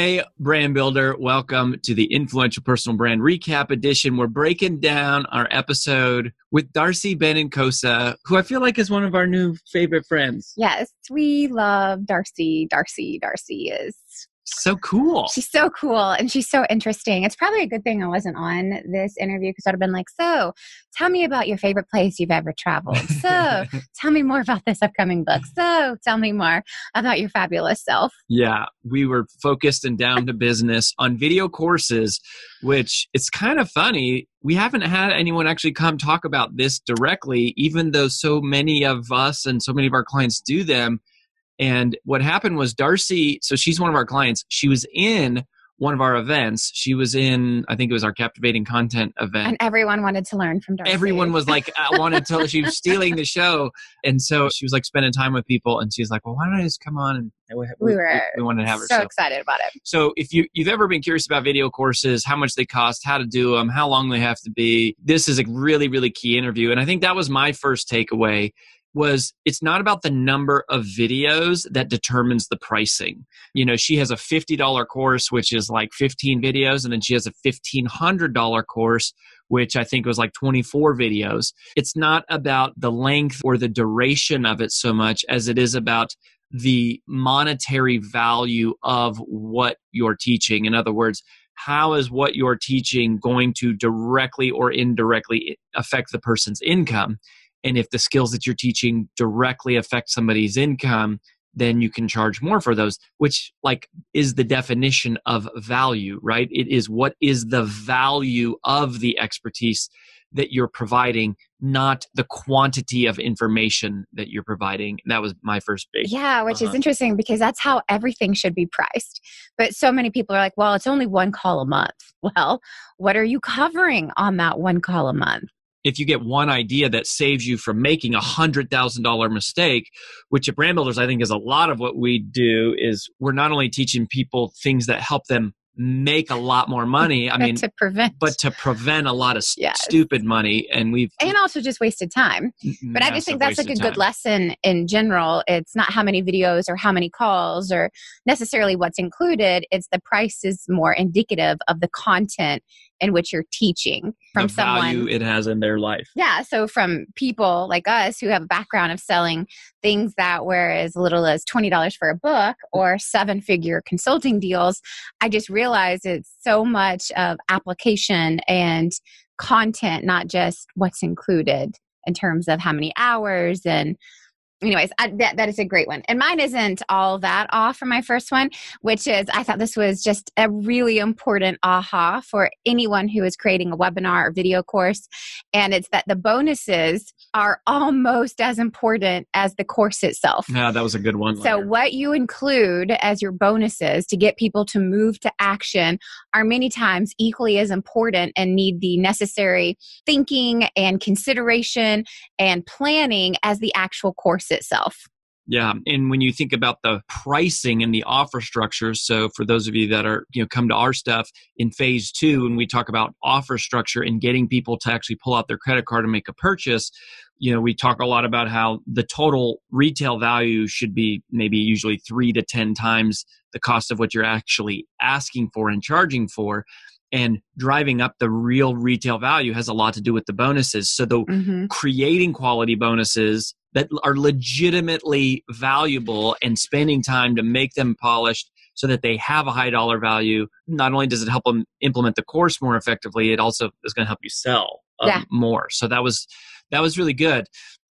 Hey, brand builder, welcome to the Influential Personal Brand Recap Edition. We're breaking down our episode with D'Arcy Benincosa, who I feel like is one of our new favorite friends. Yes, we love D'Arcy. D'Arcy, D'Arcy is so cool. She's so cool and she's so interesting. It's probably a good thing I wasn't on this interview because I'd have been like, So, tell me about your favorite place you've ever traveled. So, tell me more about this upcoming book. So, tell me more about your fabulous self. Yeah, we were focused and down to business on video courses, which it's kind of funny. We haven't had anyone actually come talk about this directly, even though so many of us and so many of our clients do them and what happened was D'Arcy, so she's one of our clients. She was in one of our events. She was in, I think it was our captivating content event. And everyone wanted to learn from D'Arcy. Everyone was like, I uh, wanted to, she was stealing the show. And so she was like spending time with people and she's like, well, why don't I just come on and we, we were we, we wanted to have her. So, so excited about it. So if you, you've ever been curious about video courses, how much they cost, how to do them, how long they have to be, this is a really, really key interview. And I think that was my first takeaway was it's not about the number of videos that determines the pricing. You know, she has a $50 course, which is like 15 videos, and then she has a $1,500 course, which I think was like 24 videos. It's not about the length or the duration of it so much as it is about the monetary value of what you're teaching. In other words, how is what you're teaching going to directly or indirectly affect the person's income? And if the skills that you're teaching directly affect somebody's income, then you can charge more for those, which like is the definition of value, right? It is what is the value of the expertise that you're providing, not the quantity of information that you're providing. That was my first big. Yeah, which uh-huh. is interesting because that's how everything should be priced. But so many people are like, well, it's only one call a month. Well, what are you covering on that one call a month? If you get one idea that saves you from making a hundred thousand dollar mistake, which at Brand Builders I think is a lot of what we do, is we're not only teaching people things that help them make a lot more money. I mean, to prevent, but to prevent a lot of st- yes. stupid money, and we've and also just wasted time. But I just think that's like a good lesson in general. It's not how many videos or how many calls or necessarily what's included. It's the price is more indicative of the content in which you're teaching from someone value it has in their life. Yeah, so from people like us who have a background of selling things that were as little as $20 for a book or seven figure consulting deals, I just realized it's so much of application and content, not just what's included in terms of how many hours and anyways, I, that, that is a great one. And mine isn't all that off from my first one, which is I thought this was just a really important aha for anyone who is creating a webinar or video course. And it's that the bonuses are almost as important as the course itself. Yeah, that was a good one. So, what you include as your bonuses to get people to move to action are many times equally as important and need the necessary thinking and consideration and planning as the actual course itself. Yeah, and when you think about the pricing and the offer structure, so for those of you that are you know come to our stuff in phase two, and we talk about offer structure and getting people to actually pull out their credit card and make a purchase, you know we talk a lot about how the total retail value should be maybe usually three to ten times the cost of what you're actually asking for and charging for and driving up the real retail value has a lot to do with the bonuses so the mm-hmm. creating quality bonuses that are legitimately valuable and spending time to make them polished so that they have a high dollar value. Not only does it help them implement the course more effectively it also is going to help you sell um, yeah. more. So that was that was really good.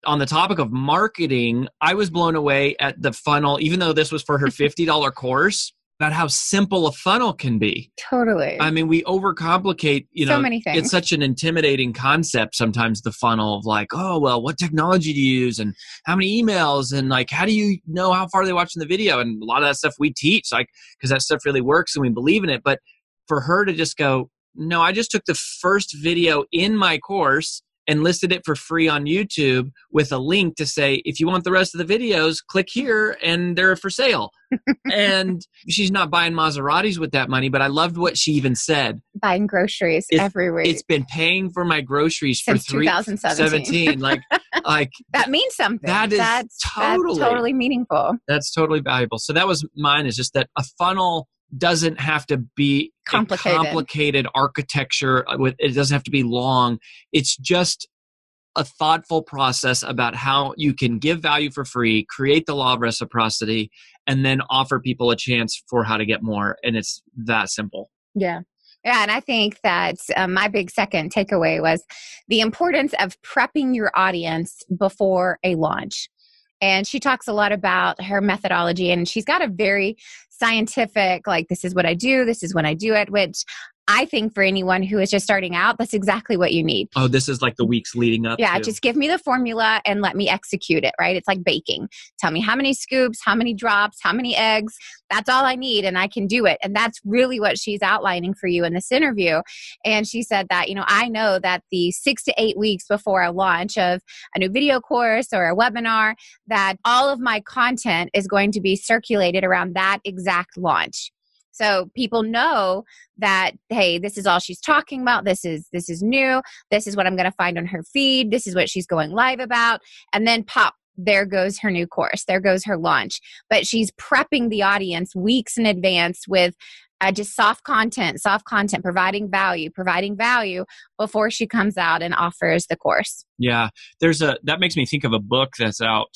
On the topic of marketing i was blown away at the funnel even though this was for her $50 course about how simple a funnel can be. Totally. I mean, we overcomplicate, you know, so many things. it's such an intimidating concept sometimes the funnel of like, oh, well, what technology do you use and how many emails and like how do you know how far they're watching the video and a lot of that stuff we teach like because that stuff really works and we believe in it, but for her to just go, no, I just took the first video in my course and listed it for free on YouTube with a link to say, if you want the rest of the videos, click here and they're for sale. and she's not buying Maseratis with that money, but I loved what she even said. Buying groceries it's, every week. It's been paying for my groceries Since for three, 2017. like, like that means something. That is that's, totally, that's totally meaningful. That's totally valuable. So that was mine. Is just that a funnel doesn't have to be complicated, complicated architecture uh, with it doesn't have to be long. It's just a thoughtful process about how you can give value for free create the law of reciprocity and then offer people a chance for how to get more and it's that simple. Yeah. Yeah, and I think that um, my big second takeaway was the importance of prepping your audience before a launch. And she talks a lot about her methodology, and she's got a very scientific, like, this is what I do, this is when I do it, which I think for anyone who is just starting out, that's exactly what you need. Oh, this is like the weeks leading up. Yeah, to. just give me the formula and let me execute it, right? It's like baking. Tell me how many scoops, how many drops, how many eggs. That's all I need and I can do it. And that's really what she's outlining for you in this interview. And she said that, you know, I know that the six to eight weeks before a launch of a new video course or a webinar, that all of my content is going to be circulated around that exact launch so people know that hey this is all she's talking about. This is this is new. This is what i'm going to find on her feed. This is what she's going live about. And then pop there goes her new course. There goes her launch. But she's prepping the audience weeks in advance with uh, just soft content soft content providing value providing value before she comes out and offers the course. Yeah. There's a that makes me think of a book that's out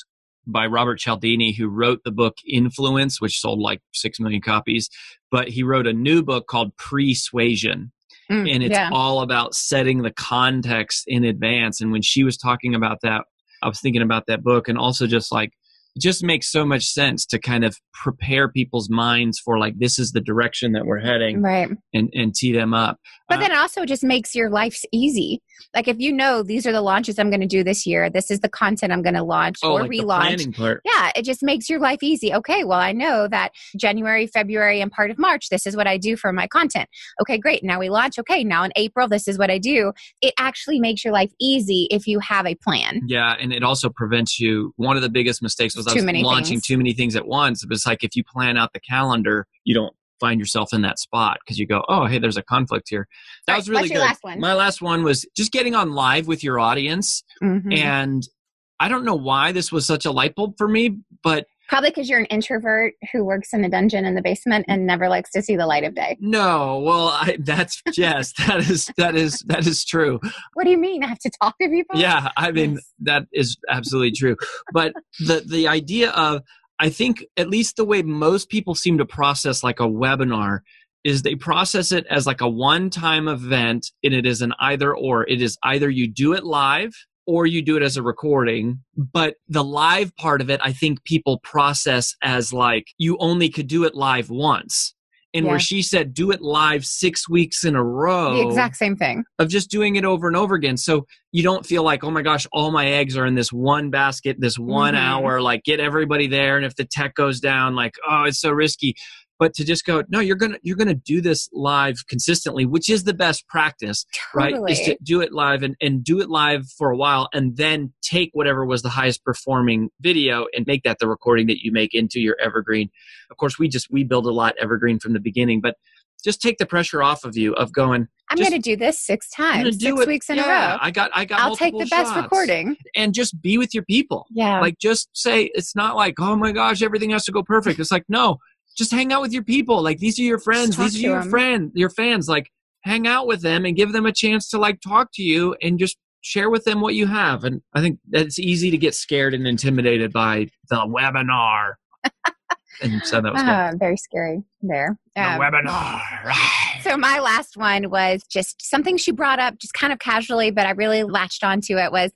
by Robert Cialdini, who wrote the book Influence, which sold like 6 million copies. But he wrote a new book called Persuasion. Mm, and it's yeah. all about setting the context in advance. And when she was talking about that, I was thinking about that book and also just like it just makes so much sense to kind of prepare people's minds for like this is the direction that we're heading right. and and tee them up. But uh, then it also just makes your life easy. Like if you know these are the launches i'm going to do this year this is the content i'm going to launch oh, or like relaunch. yeah it just makes your life easy. Okay well i know that january february and part of march this is what i do for my content. Okay great now we launch. Okay now in april this is what i do. It actually makes your life easy if you have a plan. Yeah and it also prevents you one of the biggest mistakes was too many launching things. too many things at once. But it's like if you plan out the calendar, you don't find yourself in that spot because you go, oh, hey, there's a conflict here. That right, was really good. Last one? My last one was just getting on live with your audience. Mm-hmm. And I don't know why this was such a light bulb for me, but Probably because you're an introvert who works in a dungeon in the basement and never likes to see the light of day. No, well, I, that's yes, that is that is that is true. What do you mean? I have to talk to people? Yeah, I mean yes. that is absolutely true. But the the idea of I think at least the way most people seem to process like a webinar is they process it as like a one time event and it is an either or. It is either you do it live or you do it as a recording. But the live part of it, I think people process as like you only could do it live once. And yeah. where she said, do it live six weeks in a row. The exact same thing. Of just doing it over and over again. So you don't feel like, oh my gosh, all my eggs are in this one basket, this one mm-hmm. hour, like get everybody there. And if the tech goes down, like, oh, it's so risky but to just go no you're gonna you're gonna do this live consistently which is the best practice totally. right is to do it live and, and do it live for a while and then take whatever was the highest performing video and make that the recording that you make into your evergreen. Of course we just we build a lot evergreen from the beginning but just take the pressure off of you of going i'm going to do this six times six it. weeks in yeah, a row. I got i got i'll take the best recording. And just be with your people. Yeah. Like just say it's not like oh my gosh everything has to go perfect. It's like no just hang out with your people. Like these are your friends. These are your them. friend, your fans. Like hang out with them and give them a chance to like talk to you and just share with them what you have. And I think it's easy to get scared and intimidated by the webinar. And so that was uh, very scary there. The um, webinar. so my last one was just something she brought up just kind of casually, but I really latched onto it was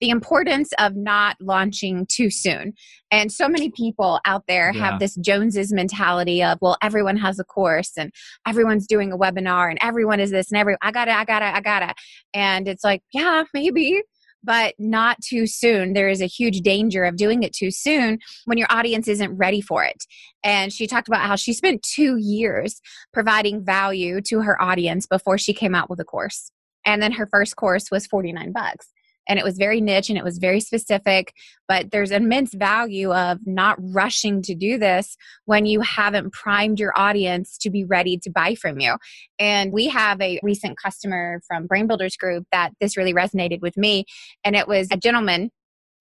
the importance of not launching too soon. And so many people out there yeah. have this Joneses mentality of, well, everyone has a course and everyone's doing a webinar and everyone is this and every I gotta, I gotta, I gotta. And it's like, yeah, maybe but not too soon. There is a huge danger of doing it too soon when your audience isn't ready for it. And she talked about how she spent two years providing value to her audience before she came out with a course. And then her first course was 49 bucks and it was very niche and it was very specific but there's immense value of not rushing to do this when you haven't primed your audience to be ready to buy from you. And we have a recent customer from brand builders group that this really resonated with me and it was a gentleman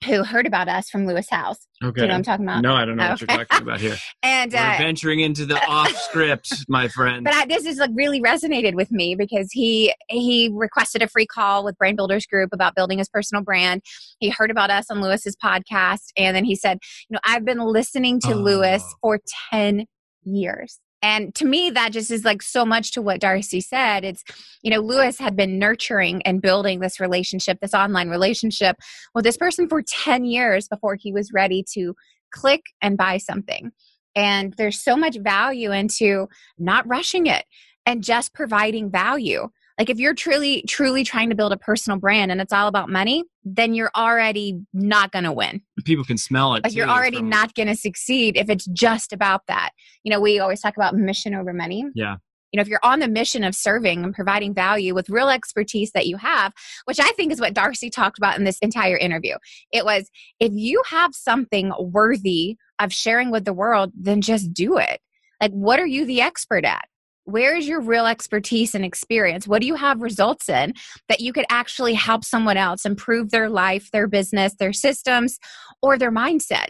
who heard about us from Lewis Howes. Okay. Do you know what I'm talking about? No, I don't know okay. what you're talking about here. and We're uh, venturing into the off script, my friend. But I, this is like really resonated with me because he he requested a free call with Brand Builders Group about building his personal brand. He heard about us on Lewis's podcast, and then he said, "You know, I've been listening to oh. Lewis for ten years." And to me, that just is like so much to what D'Arcy said. It's, you know, Lewis had been nurturing and building this relationship, this online relationship with this person for 10 years before he was ready to click and buy something. And there's so much value into not rushing it and just providing value. Like if you're truly truly trying to build a personal brand and it's all about money, then you're already not going to win. People can smell it. Like you're already from... not going to succeed if it's just about that. You know, we always talk about mission over money. Yeah you know if you're on the mission of serving and providing value with real expertise that you have which i think is what D'Arcy talked about in this entire interview it was if you have something worthy of sharing with the world then just do it like what are you the expert at where is your real expertise and experience? What do you have results in that you could actually help someone else improve their life, their business, their systems, or their mindset?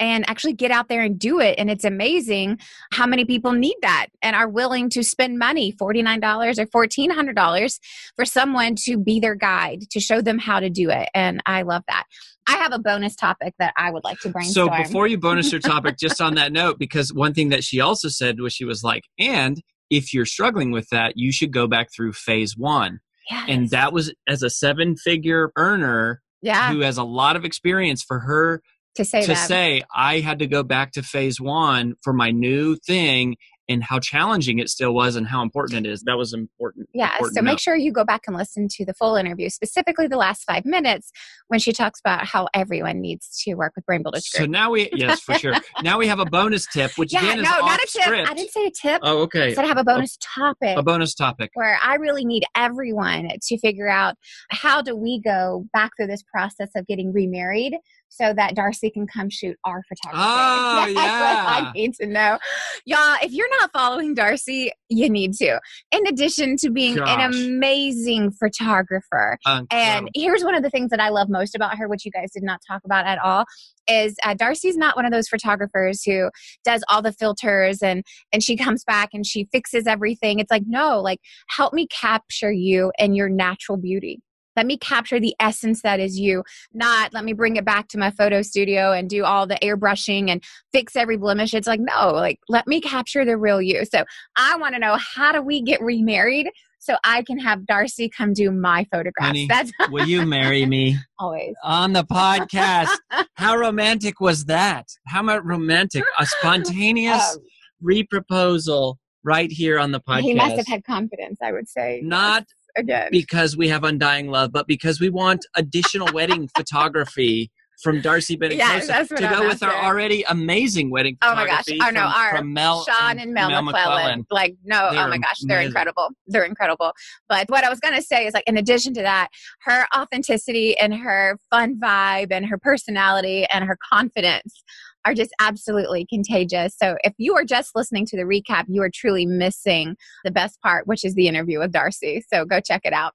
and actually get out there and do it. And it's amazing how many people need that and are willing to spend money $49 or $1,400 for someone to be their guide, to show them how to do it. And I love that. I have a bonus topic that I would like to bring. So before you bonus your topic, just on that note, because one thing that she also said was she was like, and if you're struggling with that, you should go back through phase one. Yes. And that was as a seven figure earner yeah. who has a lot of experience for her to say to that. say I had to go back to phase one for my new thing and how challenging it still was and how important it is. That was important. Yeah. Important so make sure you go back and listen to the full interview, specifically the last five minutes when she talks about how everyone needs to work with Brand Builders So now we, yes, for sure. now we have a bonus tip, which yeah, again no, is not a tip. Script. I didn't say a tip. Oh, okay. I I have a bonus a, topic. A bonus topic. Where I really need everyone to figure out how do we go back through this process of getting remarried so that D'Arcy can come shoot our photography. Oh, That's yeah. I need to know. Y'all, if you're not following D'Arcy, you need to. In addition to being Gosh. an amazing photographer. And here's one of the things that I love most about her, which you guys did not talk about at all, is uh, D'Arcy's not one of those photographers who does all the filters and and she comes back and she fixes everything. It's like, no, like help me capture you and your natural beauty let me capture the essence that is you, not let me bring it back to my photo studio and do all the airbrushing and fix every blemish. It's like, no, like let me capture the real you. So I want to know how do we get remarried so I can have D'Arcy come do my photographs. Honey, That's will you marry me? Always. On the podcast. How romantic was that? How much romantic? A spontaneous um, reproposal right here on the podcast. He must have had confidence, I would say. Not again because we have undying love, but because we want additional wedding photography from D'Arcy Bennett yes, to go I'm with our already amazing wedding Oh my gosh. Oh no, our from Mel Sean and Mel, Mel McClellan. McClellan. Like no, oh they're oh my gosh, they're amazing. incredible. They're incredible. But what I was gonna say is like in addition to that, her authenticity and her fun vibe and her personality and her confidence are just absolutely contagious. So if you are just listening to the recap, you are truly missing the best part, which is the interview with D'Arcy. So go check it out.